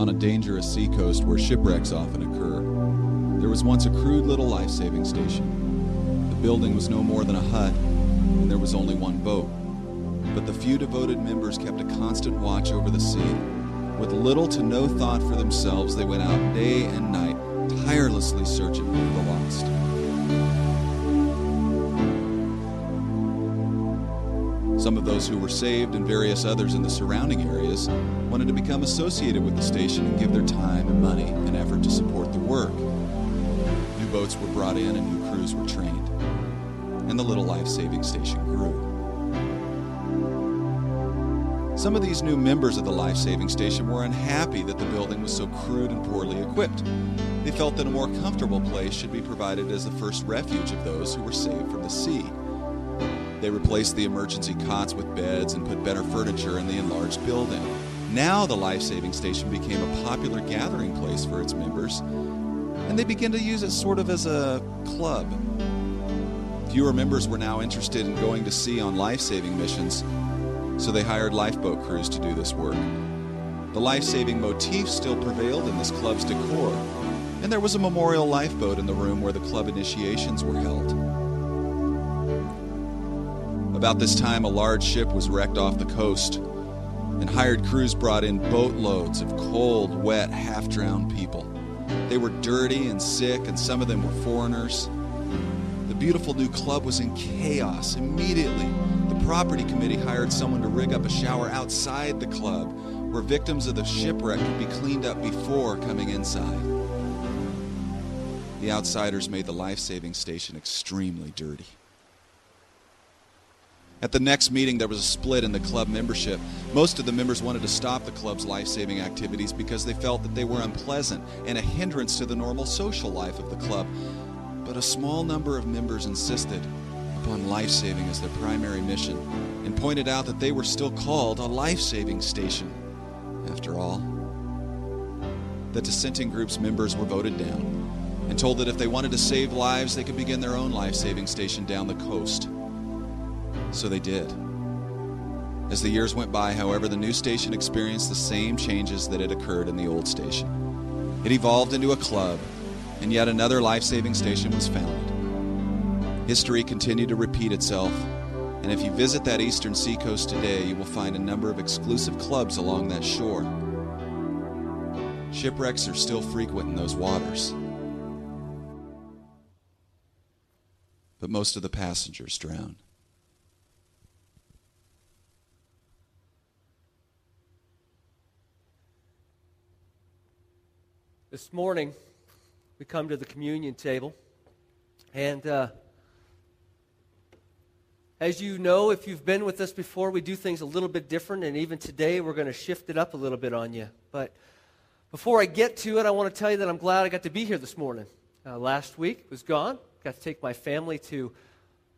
on a dangerous seacoast where shipwrecks often occur. There was once a crude little life saving station. The building was no more than a hut, and there was only one boat. But the few devoted members kept a constant watch over the sea. With little to no thought for themselves, they went out day and night, tirelessly searching for the lost. Some of those who were saved and various others in the surrounding areas wanted to become associated with the station and give their time and money and effort to support the work. New boats were brought in and new crews were trained, and the little life saving station grew. Some of these new members of the life saving station were unhappy that the building was so crude and poorly equipped. They felt that a more comfortable place should be provided as the first refuge of those who were saved from the sea. They replaced the emergency cots with beds and put better furniture in the enlarged building. Now the life saving station became a popular gathering place for its members, and they began to use it sort of as a club. Fewer members were now interested in going to sea on life saving missions, so they hired lifeboat crews to do this work. The life saving motif still prevailed in this club's decor, and there was a memorial lifeboat in the room where the club initiations were held. About this time, a large ship was wrecked off the coast, and hired crews brought in boatloads of cold, wet, half drowned people. They were dirty and sick, and some of them were foreigners. The beautiful new club was in chaos immediately. The property committee hired someone to rig up a shower outside the club where victims of the shipwreck could be cleaned up before coming inside. The outsiders made the life saving station extremely dirty. At the next meeting, there was a split in the club membership. Most of the members wanted to stop the club's life saving activities because they felt that they were unpleasant and a hindrance to the normal social life of the club. But a small number of members insisted upon life saving as their primary mission and pointed out that they were still called a life saving station, after all. The dissenting group's members were voted down and told that if they wanted to save lives, they could begin their own life saving station down the coast. So they did. As the years went by, however, the new station experienced the same changes that had occurred in the old station. It evolved into a club, and yet another life saving station was founded. History continued to repeat itself, and if you visit that eastern seacoast today, you will find a number of exclusive clubs along that shore. Shipwrecks are still frequent in those waters, but most of the passengers drown. This morning, we come to the communion table. And uh, as you know, if you've been with us before, we do things a little bit different. And even today, we're going to shift it up a little bit on you. But before I get to it, I want to tell you that I'm glad I got to be here this morning. Uh, last week was gone. Got to take my family to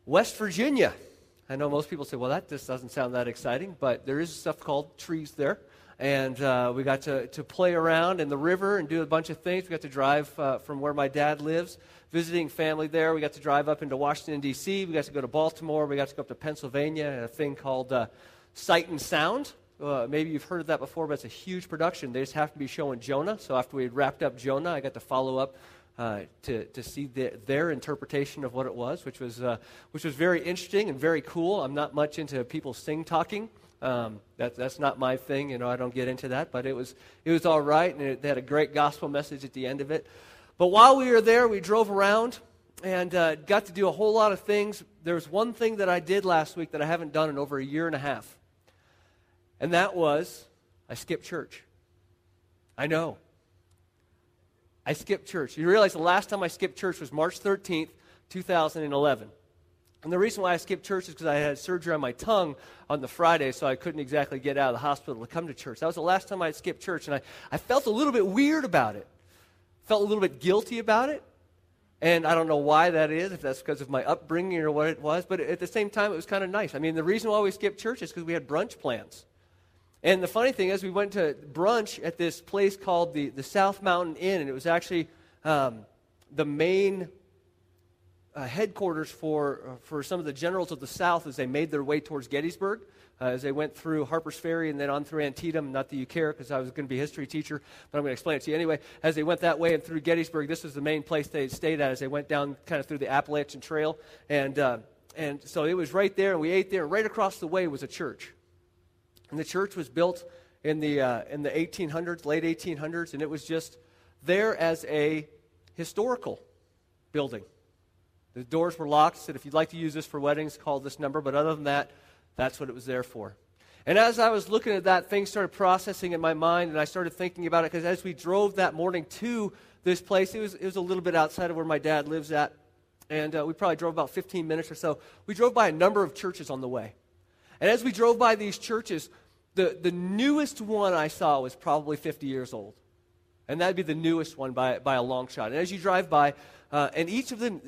West Virginia. I know most people say, well, that just doesn't sound that exciting, but there is stuff called trees there and uh, we got to, to play around in the river and do a bunch of things. We got to drive uh, from where my dad lives, visiting family there. We got to drive up into Washington, D.C. We got to go to Baltimore. We got to go up to Pennsylvania a thing called uh, Sight and Sound. Uh, maybe you've heard of that before, but it's a huge production. They just have to be showing Jonah. So after we had wrapped up Jonah, I got to follow up uh, to, to see the, their interpretation of what it was, which was, uh, which was very interesting and very cool. I'm not much into people sing talking. Um, that, that's not my thing, you know, I don't get into that, but it was, it was all right, and it, they had a great gospel message at the end of it. But while we were there, we drove around and uh, got to do a whole lot of things. There was one thing that I did last week that I haven't done in over a year and a half, and that was I skipped church. I know. I skipped church. You realize the last time I skipped church was March 13th, 2011. And the reason why I skipped church is because I had surgery on my tongue on the Friday, so I couldn't exactly get out of the hospital to come to church. That was the last time I skipped church, and I, I felt a little bit weird about it. Felt a little bit guilty about it. And I don't know why that is, if that's because of my upbringing or what it was, but at the same time, it was kind of nice. I mean, the reason why we skipped church is because we had brunch plans. And the funny thing is, we went to brunch at this place called the, the South Mountain Inn, and it was actually um, the main uh, headquarters for, uh, for some of the generals of the South as they made their way towards Gettysburg, uh, as they went through Harper's Ferry and then on through Antietam. Not that you care because I was going to be a history teacher, but I'm going to explain it to you anyway. As they went that way and through Gettysburg, this was the main place they stayed at as they went down kind of through the Appalachian Trail. And, uh, and so it was right there, and we ate there. Right across the way was a church. And the church was built in the, uh, in the 1800s, late 1800s, and it was just there as a historical building. The doors were locked. Said, if you'd like to use this for weddings, call this number. But other than that, that's what it was there for. And as I was looking at that, things started processing in my mind, and I started thinking about it because as we drove that morning to this place, it was, it was a little bit outside of where my dad lives at, and uh, we probably drove about 15 minutes or so. We drove by a number of churches on the way. And as we drove by these churches, the, the newest one I saw was probably 50 years old. And that'd be the newest one by, by a long shot. And as you drive by, uh, and each of them,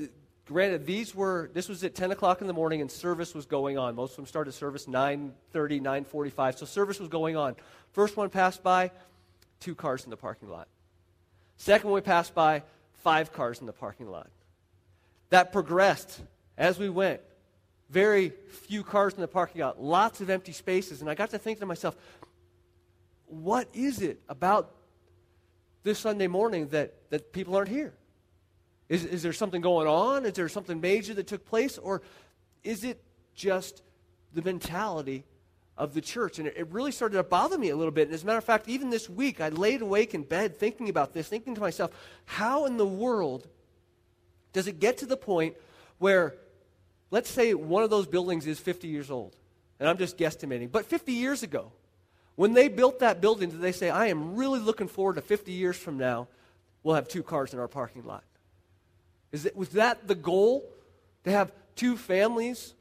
granted, these were, this was at 10 o'clock in the morning and service was going on. Most of them started service 9.30, 9.45. So service was going on. First one passed by, two cars in the parking lot. Second one passed by, five cars in the parking lot. That progressed as we went. Very few cars in the parking lot, lots of empty spaces. And I got to think to myself, what is it about this Sunday morning that, that people aren't here? Is, is there something going on? Is there something major that took place? Or is it just the mentality of the church? And it, it really started to bother me a little bit. And as a matter of fact, even this week, I laid awake in bed thinking about this, thinking to myself, how in the world does it get to the point where, let's say one of those buildings is 50 years old? And I'm just guesstimating. But 50 years ago, when they built that building, did they say, I am really looking forward to 50 years from now, we'll have two cars in our parking lot? Is it, was that the goal? To have two families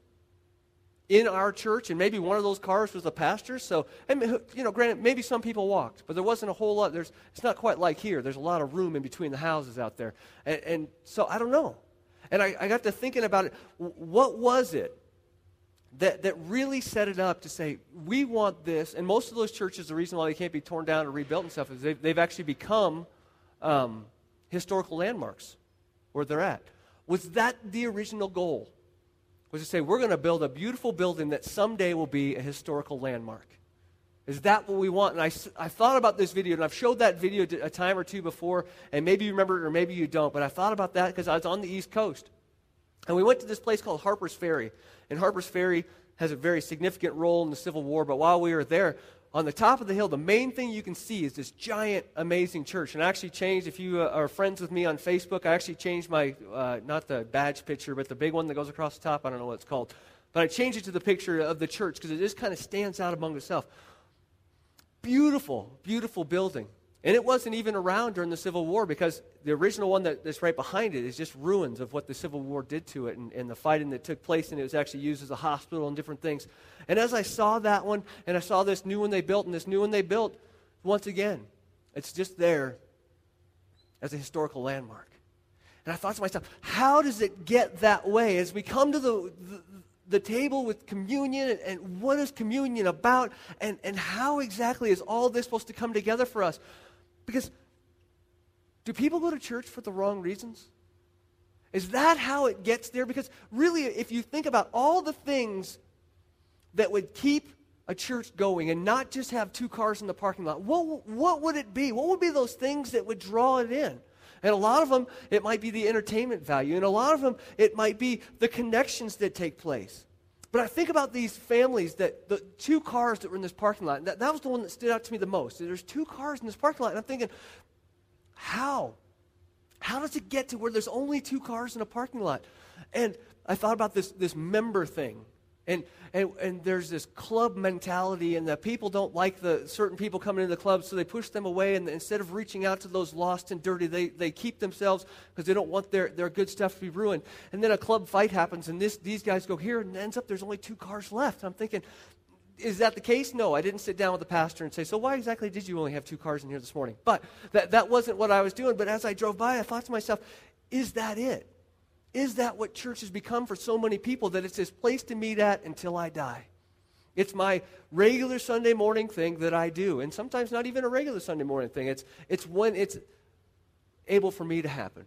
in our church, and maybe one of those cars was the pastor. So, and, you know, granted, maybe some people walked, but there wasn't a whole lot. There's, it's not quite like here. There's a lot of room in between the houses out there. And, and so I don't know. And I, I got to thinking about it. What was it that, that really set it up to say, we want this? And most of those churches, the reason why they can't be torn down or rebuilt and stuff is they've, they've actually become um, historical landmarks where they're at. Was that the original goal? Was to say, we're going to build a beautiful building that someday will be a historical landmark. Is that what we want? And I, I thought about this video, and I've showed that video a time or two before, and maybe you remember it or maybe you don't, but I thought about that because I was on the East Coast. And we went to this place called Harper's Ferry. And Harper's Ferry has a very significant role in the Civil War, but while we were there, on the top of the hill, the main thing you can see is this giant, amazing church. And I actually changed, if you uh, are friends with me on Facebook, I actually changed my, uh, not the badge picture, but the big one that goes across the top. I don't know what it's called. But I changed it to the picture of the church because it just kind of stands out among itself. Beautiful, beautiful building. And it wasn't even around during the Civil War because the original one that, that's right behind it is just ruins of what the Civil War did to it and, and the fighting that took place, and it was actually used as a hospital and different things. And as I saw that one, and I saw this new one they built, and this new one they built, once again, it's just there as a historical landmark. And I thought to myself, how does it get that way? As we come to the, the, the table with communion and, and, what is communion about and, and how exactly is all this supposed to come together for us because do people go to church for the wrong reasons? Is that how it gets there? Because really, if you think about all the things that would keep a church going and not just have two cars in the parking lot, what, what would it be? What would be those things that would draw it in? And a lot of them, it might be the entertainment value. And a lot of them, it might be the connections that take place. But I think about these families that the two cars that were in this parking lot. That, that was the one that stood out to me the most. There's two cars in this parking lot. And I'm thinking, how? How does it get to where there's only two cars in a parking lot? And I thought about this, this member thing. And, and, and there's this club mentality, and the people don't like the certain people coming into the club, so they push them away. And instead of reaching out to those lost and dirty, they, they keep themselves because they don't want their, their good stuff to be ruined. And then a club fight happens, and this, these guys go here, and ends up there's only two cars left. I'm thinking, is that the case? No, I didn't sit down with the pastor and say, So, why exactly did you only have two cars in here this morning? But that, that wasn't what I was doing. But as I drove by, I thought to myself, Is that it? Is that what church has become for so many people that it's this place to meet at until I die? It's my regular Sunday morning thing that I do. And sometimes not even a regular Sunday morning thing. It's, it's when it's able for me to happen.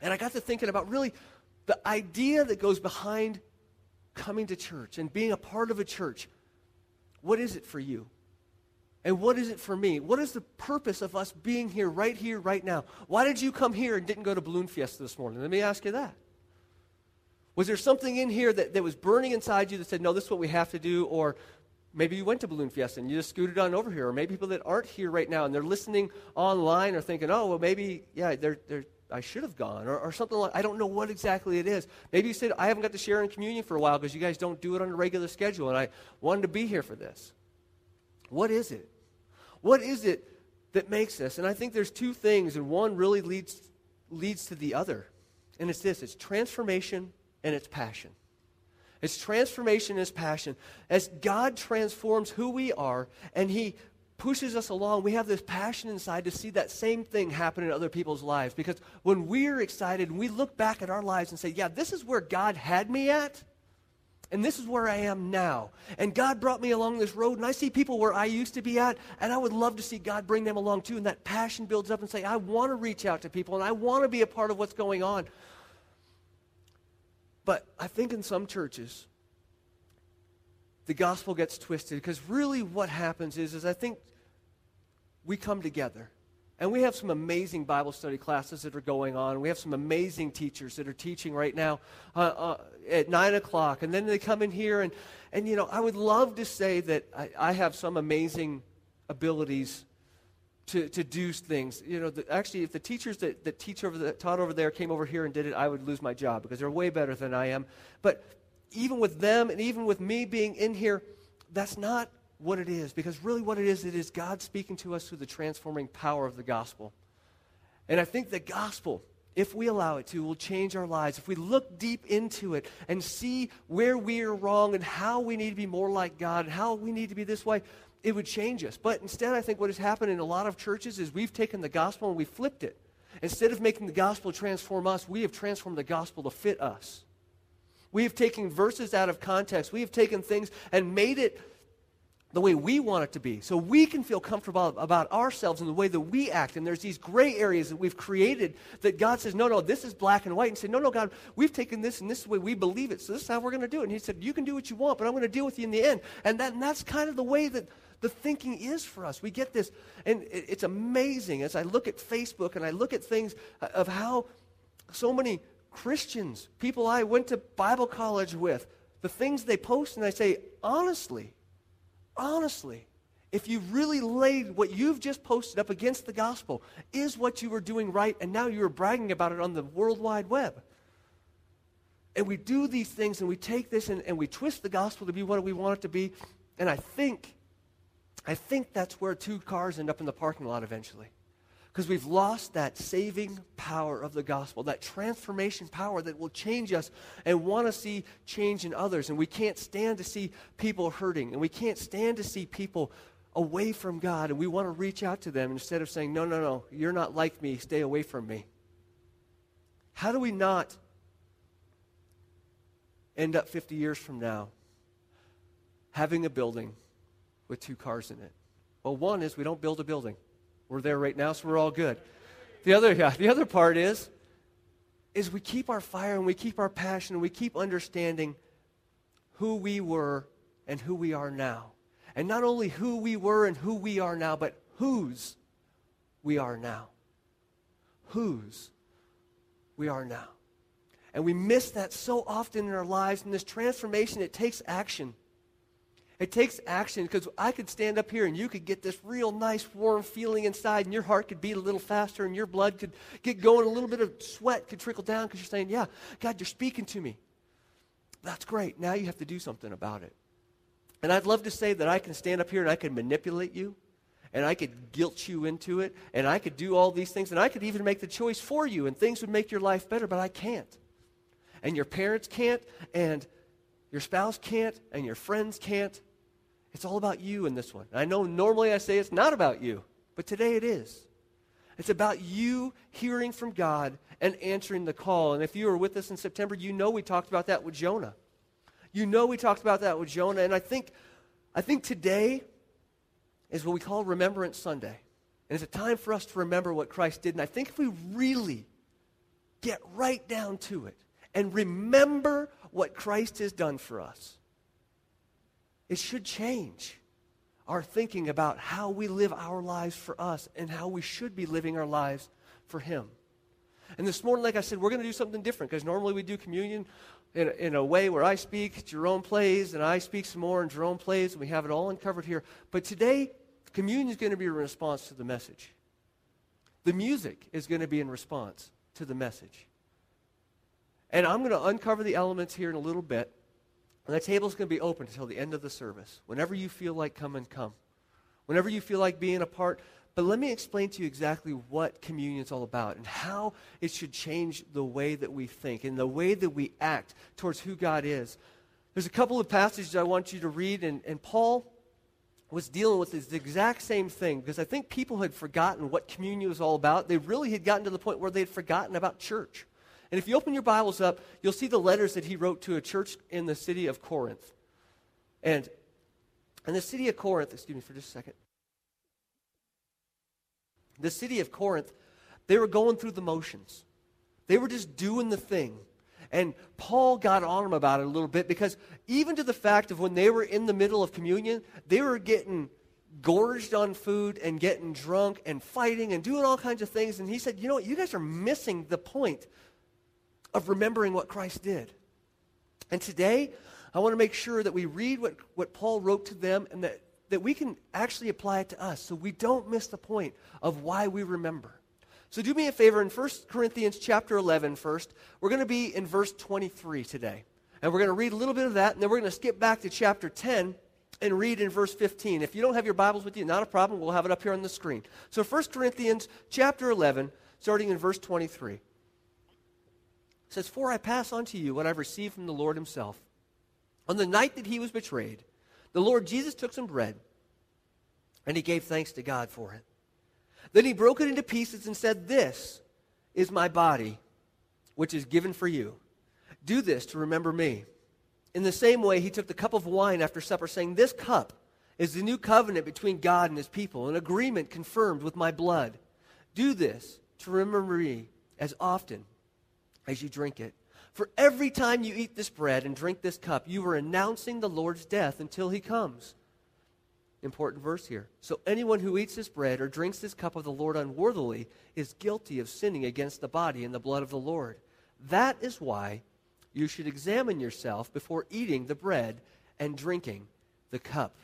And I got to thinking about really the idea that goes behind coming to church and being a part of a church, what is it for you? And what is it for me? What is the purpose of us being here, right here, right now? Why did you come here and didn't go to Balloon Fiesta this morning? Let me ask you that. Was there something in here that, that was burning inside you that said, no, this is what we have to do? Or maybe you went to Balloon Fiesta and you just scooted on over here. Or maybe people that aren't here right now and they're listening online are thinking, oh, well, maybe, yeah, they're, they're, I should have gone. Or, or something like I don't know what exactly it is. Maybe you said, I haven't got to share in communion for a while because you guys don't do it on a regular schedule and I wanted to be here for this. What is it? What is it that makes us? And I think there's two things, and one really leads, leads to the other. And it's this it's transformation and it's passion. It's transformation and it's passion. As God transforms who we are and He pushes us along, we have this passion inside to see that same thing happen in other people's lives. Because when we're excited and we look back at our lives and say, yeah, this is where God had me at, and this is where I am now. And God brought me along this road, and I see people where I used to be at, and I would love to see God bring them along too. And that passion builds up and say, I want to reach out to people, and I want to be a part of what's going on. But I think in some churches, the gospel gets twisted because really what happens is, is I think we come together and we have some amazing Bible study classes that are going on. We have some amazing teachers that are teaching right now uh, uh, at 9 o'clock. And then they come in here, and, and you know, I would love to say that I, I have some amazing abilities to, to do things. You know, the, actually, if the teachers that, that teach over the, taught over there came over here and did it, I would lose my job because they're way better than I am. But even with them and even with me being in here, that's not what it is. Because really, what it is, it is God speaking to us through the transforming power of the gospel. And I think the gospel, if we allow it to, will change our lives. If we look deep into it and see where we are wrong and how we need to be more like God and how we need to be this way, it would change us. But instead, I think what has happened in a lot of churches is we've taken the gospel and we flipped it. Instead of making the gospel transform us, we have transformed the gospel to fit us. We have taken verses out of context. We have taken things and made it the way we want it to be. So we can feel comfortable about ourselves and the way that we act. And there's these gray areas that we've created that god says no no this is black and white and say no no god we've taken this and this is the way we believe it so this is how we're going to do it. And he said you can do what you want but i'm going to deal with you in the end. And, that, and that's kind of the way that the thinking is for us. We get this and it, it's amazing as i look at facebook and i look at things uh, of how so many christians people i went to bible college with the things they post and i say honestly honestly, if you really laid what you've just posted up against the gospel, is what you were doing right, and now you're bragging about it on the World Wide Web. And we do these things and we take this and, and we twist the gospel to be what we want it to be. And I think, I think that's where two cars end up in the parking lot eventually because we've lost that saving power of the gospel, that transformation power that will change us and want to see change in others. And we can't stand to see people hurting, and we can't stand to see people away from God, and we want to reach out to them instead of saying, No, no, no, you're not like me, stay away from me. How do we not end up 50 years from now having a building with two cars in it? Well, one is we don't build a building. We're there right now, so we're all good. The other, yeah, the other part is, is we keep our fire and we keep our passion and we keep understanding who we were and who we are now. And not only who we were and who we are now, but whose we are now. Whose we are now. And we miss that so often in our lives. And this transformation, it takes action. It takes action because I could stand up here and you could get this real nice warm feeling inside and your heart could beat a little faster and your blood could get going. A little bit of sweat could trickle down because you're saying, Yeah, God, you're speaking to me. That's great. Now you have to do something about it. And I'd love to say that I can stand up here and I can manipulate you and I could guilt you into it and I could do all these things and I could even make the choice for you and things would make your life better, but I can't. And your parents can't and your spouse can't and your friends can't it's all about you in this one. I know normally I say it's not about you, but today it is. It's about you hearing from God and answering the call. And if you were with us in September, you know we talked about that with Jonah. You know we talked about that with Jonah. And I think, I think today is what we call Remembrance Sunday. And it's a time for us to remember what Christ did. And I think if we really get right down to it and remember what Christ has done for us. It should change our thinking about how we live our lives for us and how we should be living our lives for Him. And this morning, like I said, we're going to do something different because normally we do communion in a, in a way where I speak, Jerome plays, and I speak some more, and Jerome plays, and we have it all uncovered here. But today, communion is going to be a response to the message. The music is going to be in response to the message. And I'm going to uncover the elements here in a little bit. And the table's going to be open until the end of the service. Whenever you feel like come and come. Whenever you feel like being a part. But let me explain to you exactly what communion is all about and how it should change the way that we think and the way that we act towards who God is. There's a couple of passages I want you to read, and, and Paul was dealing with this exact same thing because I think people had forgotten what communion was all about. They really had gotten to the point where they had forgotten about church. And if you open your Bibles up, you'll see the letters that he wrote to a church in the city of Corinth. And in the city of Corinth, excuse me for just a second. The city of Corinth, they were going through the motions. They were just doing the thing. And Paul got on them about it a little bit because even to the fact of when they were in the middle of communion, they were getting gorged on food and getting drunk and fighting and doing all kinds of things. And he said, You know what? You guys are missing the point of remembering what Christ did. And today, I want to make sure that we read what, what Paul wrote to them and that, that we can actually apply it to us so we don't miss the point of why we remember. So do me a favor in 1 Corinthians chapter 11 first. We're going to be in verse 23 today. And we're going to read a little bit of that, and then we're going to skip back to chapter 10 and read in verse 15. If you don't have your Bibles with you, not a problem. We'll have it up here on the screen. So 1 Corinthians chapter 11, starting in verse 23 says, For I pass on to you what I've received from the Lord himself. On the night that he was betrayed, the Lord Jesus took some bread, and he gave thanks to God for it. Then he broke it into pieces and said, This is my body, which is given for you. Do this to remember me. In the same way, he took the cup of wine after supper, saying, This cup is the new covenant between God and his people, an agreement confirmed with my blood. Do this to remember me as often as you drink it. For every time you eat this bread and drink this cup, you are announcing the Lord's death until he comes. Important verse here. So anyone who eats this bread or drinks this cup of the Lord unworthily is guilty of sinning against the body and the blood of the Lord. That is why you should examine yourself before eating the bread and drinking the cup.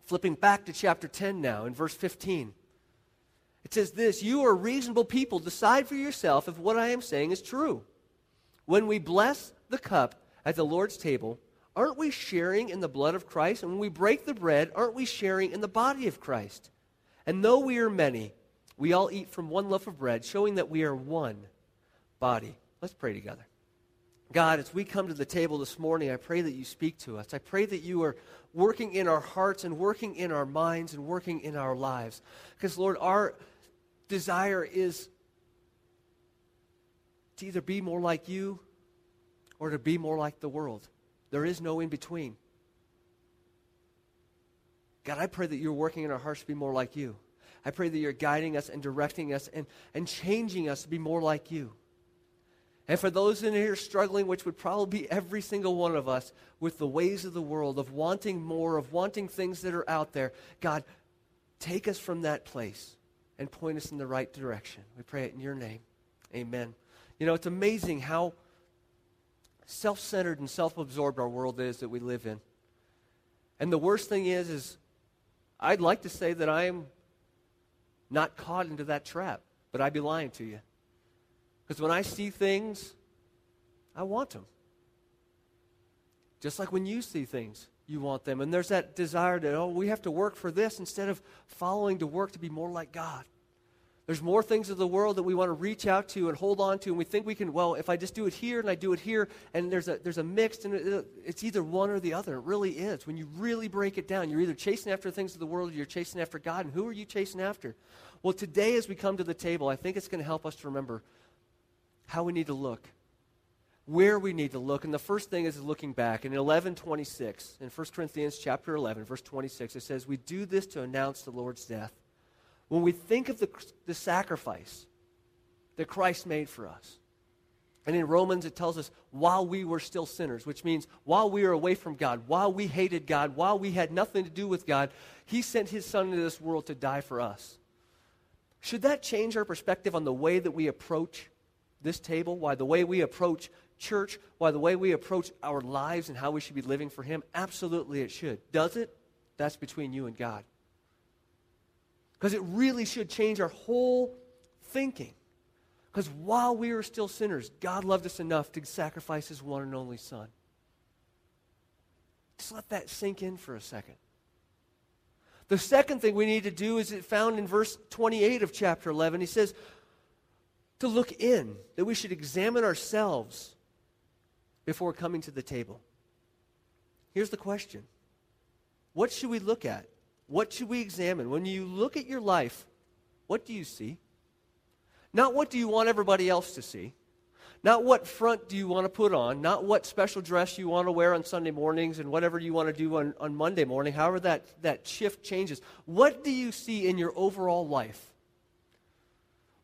Flipping back to chapter 10 now, in verse 15. It says this You are reasonable people. Decide for yourself if what I am saying is true. When we bless the cup at the Lord's table, aren't we sharing in the blood of Christ? And when we break the bread, aren't we sharing in the body of Christ? And though we are many, we all eat from one loaf of bread, showing that we are one body. Let's pray together. God, as we come to the table this morning, I pray that you speak to us. I pray that you are working in our hearts and working in our minds and working in our lives. Because, Lord, our desire is to either be more like you or to be more like the world. There is no in between. God, I pray that you're working in our hearts to be more like you. I pray that you're guiding us and directing us and, and changing us to be more like you. And for those in here struggling, which would probably be every single one of us, with the ways of the world, of wanting more, of wanting things that are out there, God, take us from that place and point us in the right direction. We pray it in your name. Amen. You know, it's amazing how self centered and self absorbed our world is that we live in. And the worst thing is, is I'd like to say that I am not caught into that trap, but I'd be lying to you. Because when I see things, I want them. Just like when you see things, you want them. And there's that desire that, oh, we have to work for this instead of following to work to be more like God. There's more things of the world that we want to reach out to and hold on to, and we think we can, well, if I just do it here and I do it here, and there's a, there's a mix, and it, it's either one or the other. It really is. When you really break it down, you're either chasing after things of the world or you're chasing after God. And who are you chasing after? Well, today as we come to the table, I think it's going to help us to remember how we need to look where we need to look. And the first thing is looking back. In 1126, in 1 Corinthians chapter 11, verse 26, it says, We do this to announce the Lord's death. When we think of the, the sacrifice that Christ made for us, And in Romans, it tells us while we were still sinners, which means while we were away from God, while we hated God, while we had nothing to do with God, He sent His Son into this world to die for us. Should that change our perspective on the way that we approach this table? Why the way we approach church? Why the way we approach our lives and how we should be living for Him? Absolutely, it should. Does it? That's between you and God. Because it really should change our whole thinking. Because while we were still sinners, God loved us enough to sacrifice his one and only Son. Just let that sink in for a second. The second thing we need to do is it found in verse 28 of chapter 11. He says to look in, that we should examine ourselves before coming to the table. Here's the question What should we look at? What should we examine? When you look at your life, what do you see? Not what do you want everybody else to see. Not what front do you want to put on. Not what special dress you want to wear on Sunday mornings and whatever you want to do on, on Monday morning, however that, that shift changes. What do you see in your overall life?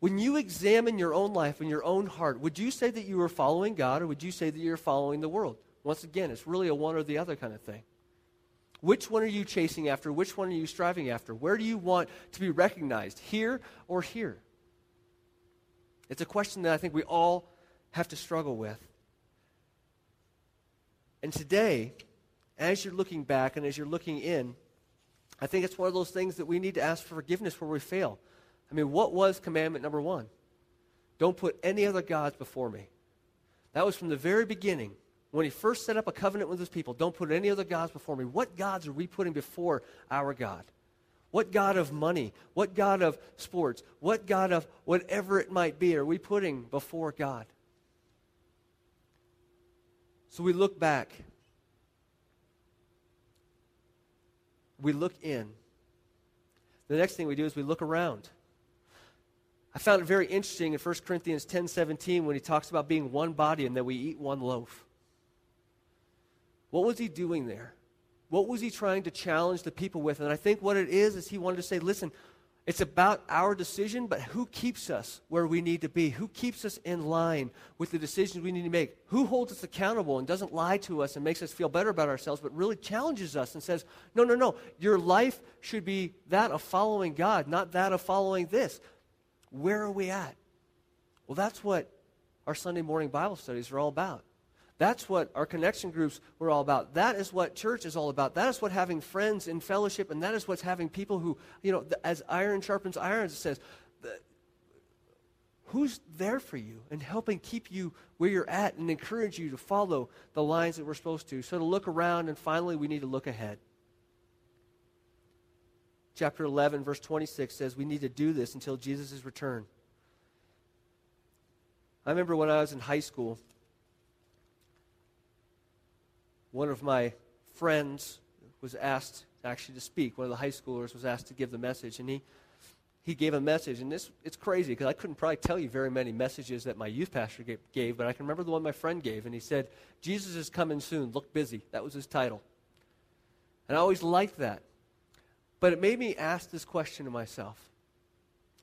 When you examine your own life and your own heart, would you say that you are following God or would you say that you're following the world? Once again, it's really a one or the other kind of thing. Which one are you chasing after? Which one are you striving after? Where do you want to be recognized, here or here? It's a question that I think we all have to struggle with. And today, as you're looking back and as you're looking in, I think it's one of those things that we need to ask for forgiveness where we fail. I mean, what was commandment number one? Don't put any other gods before me. That was from the very beginning. When he first set up a covenant with his people, don't put any other gods before me. What gods are we putting before our God? What God of money? What God of sports? What God of whatever it might be are we putting before God? So we look back. We look in. The next thing we do is we look around. I found it very interesting in 1 Corinthians 10:17 when he talks about being one body and that we eat one loaf. What was he doing there? What was he trying to challenge the people with? And I think what it is is he wanted to say, listen, it's about our decision, but who keeps us where we need to be? Who keeps us in line with the decisions we need to make? Who holds us accountable and doesn't lie to us and makes us feel better about ourselves, but really challenges us and says, no, no, no, your life should be that of following God, not that of following this. Where are we at? Well, that's what our Sunday morning Bible studies are all about. That's what our connection groups were all about. That is what church is all about. That is what having friends in fellowship, and that is what's having people who, you know, as iron sharpens iron, it says, who's there for you and helping keep you where you're at and encourage you to follow the lines that we're supposed to. So to look around, and finally, we need to look ahead. Chapter 11, verse 26 says we need to do this until Jesus' return. I remember when I was in high school, one of my friends was asked actually to speak. One of the high schoolers was asked to give the message, and he he gave a message, and this it's crazy because I couldn't probably tell you very many messages that my youth pastor gave, but I can remember the one my friend gave, and he said, "Jesus is coming soon. Look busy." That was his title, and I always liked that. But it made me ask this question to myself,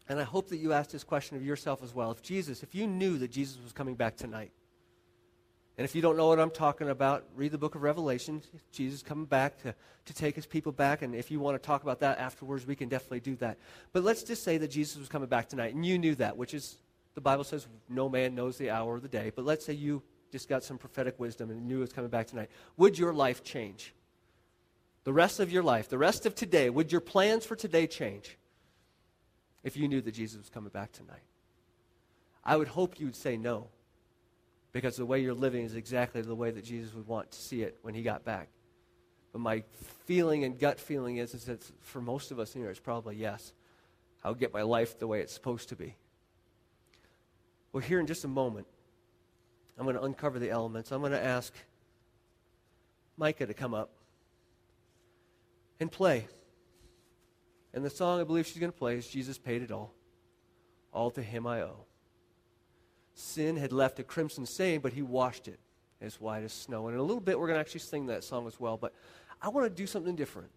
and I hope that you ask this question of yourself as well. If Jesus, if you knew that Jesus was coming back tonight, and if you don't know what I'm talking about, read the book of Revelation. Jesus coming back to, to take his people back. And if you want to talk about that afterwards, we can definitely do that. But let's just say that Jesus was coming back tonight, and you knew that, which is, the Bible says, no man knows the hour or the day. But let's say you just got some prophetic wisdom and knew it was coming back tonight. Would your life change? The rest of your life, the rest of today, would your plans for today change if you knew that Jesus was coming back tonight? I would hope you would say no because the way you're living is exactly the way that Jesus would want to see it when he got back. But my feeling and gut feeling is, is that for most of us in here, it's probably yes. I'll get my life the way it's supposed to be. Well, here in just a moment, I'm going to uncover the elements. I'm going to ask Micah to come up and play. And the song I believe she's going to play is Jesus Paid It All. All to Him I Owe. Sin had left a crimson stain, but he washed it as white as snow. And in a little bit, we're going to actually sing that song as well. But I want to do something different.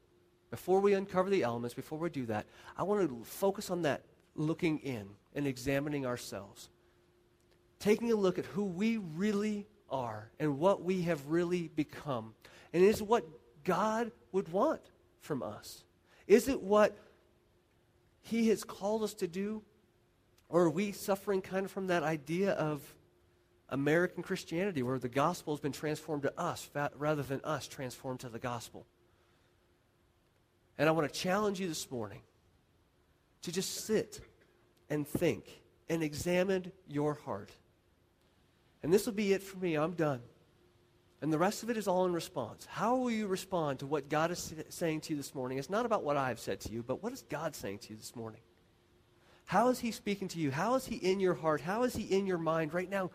Before we uncover the elements, before we do that, I want to focus on that looking in and examining ourselves. taking a look at who we really are and what we have really become. And is what God would want from us? Is it what He has called us to do? Or are we suffering kind of from that idea of American Christianity where the gospel has been transformed to us rather than us transformed to the gospel? And I want to challenge you this morning to just sit and think and examine your heart. And this will be it for me. I'm done. And the rest of it is all in response. How will you respond to what God is saying to you this morning? It's not about what I've said to you, but what is God saying to you this morning? How is He speaking to you? How is He in your heart? How is He in your mind right now,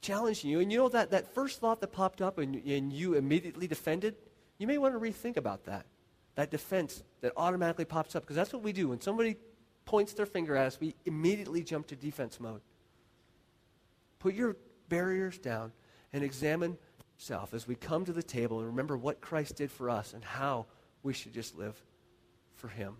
challenging you? And you know that, that first thought that popped up and, and you immediately defended? You may want to rethink about that. That defense that automatically pops up, because that's what we do. When somebody points their finger at us, we immediately jump to defense mode. Put your barriers down and examine yourself as we come to the table and remember what Christ did for us and how we should just live for Him.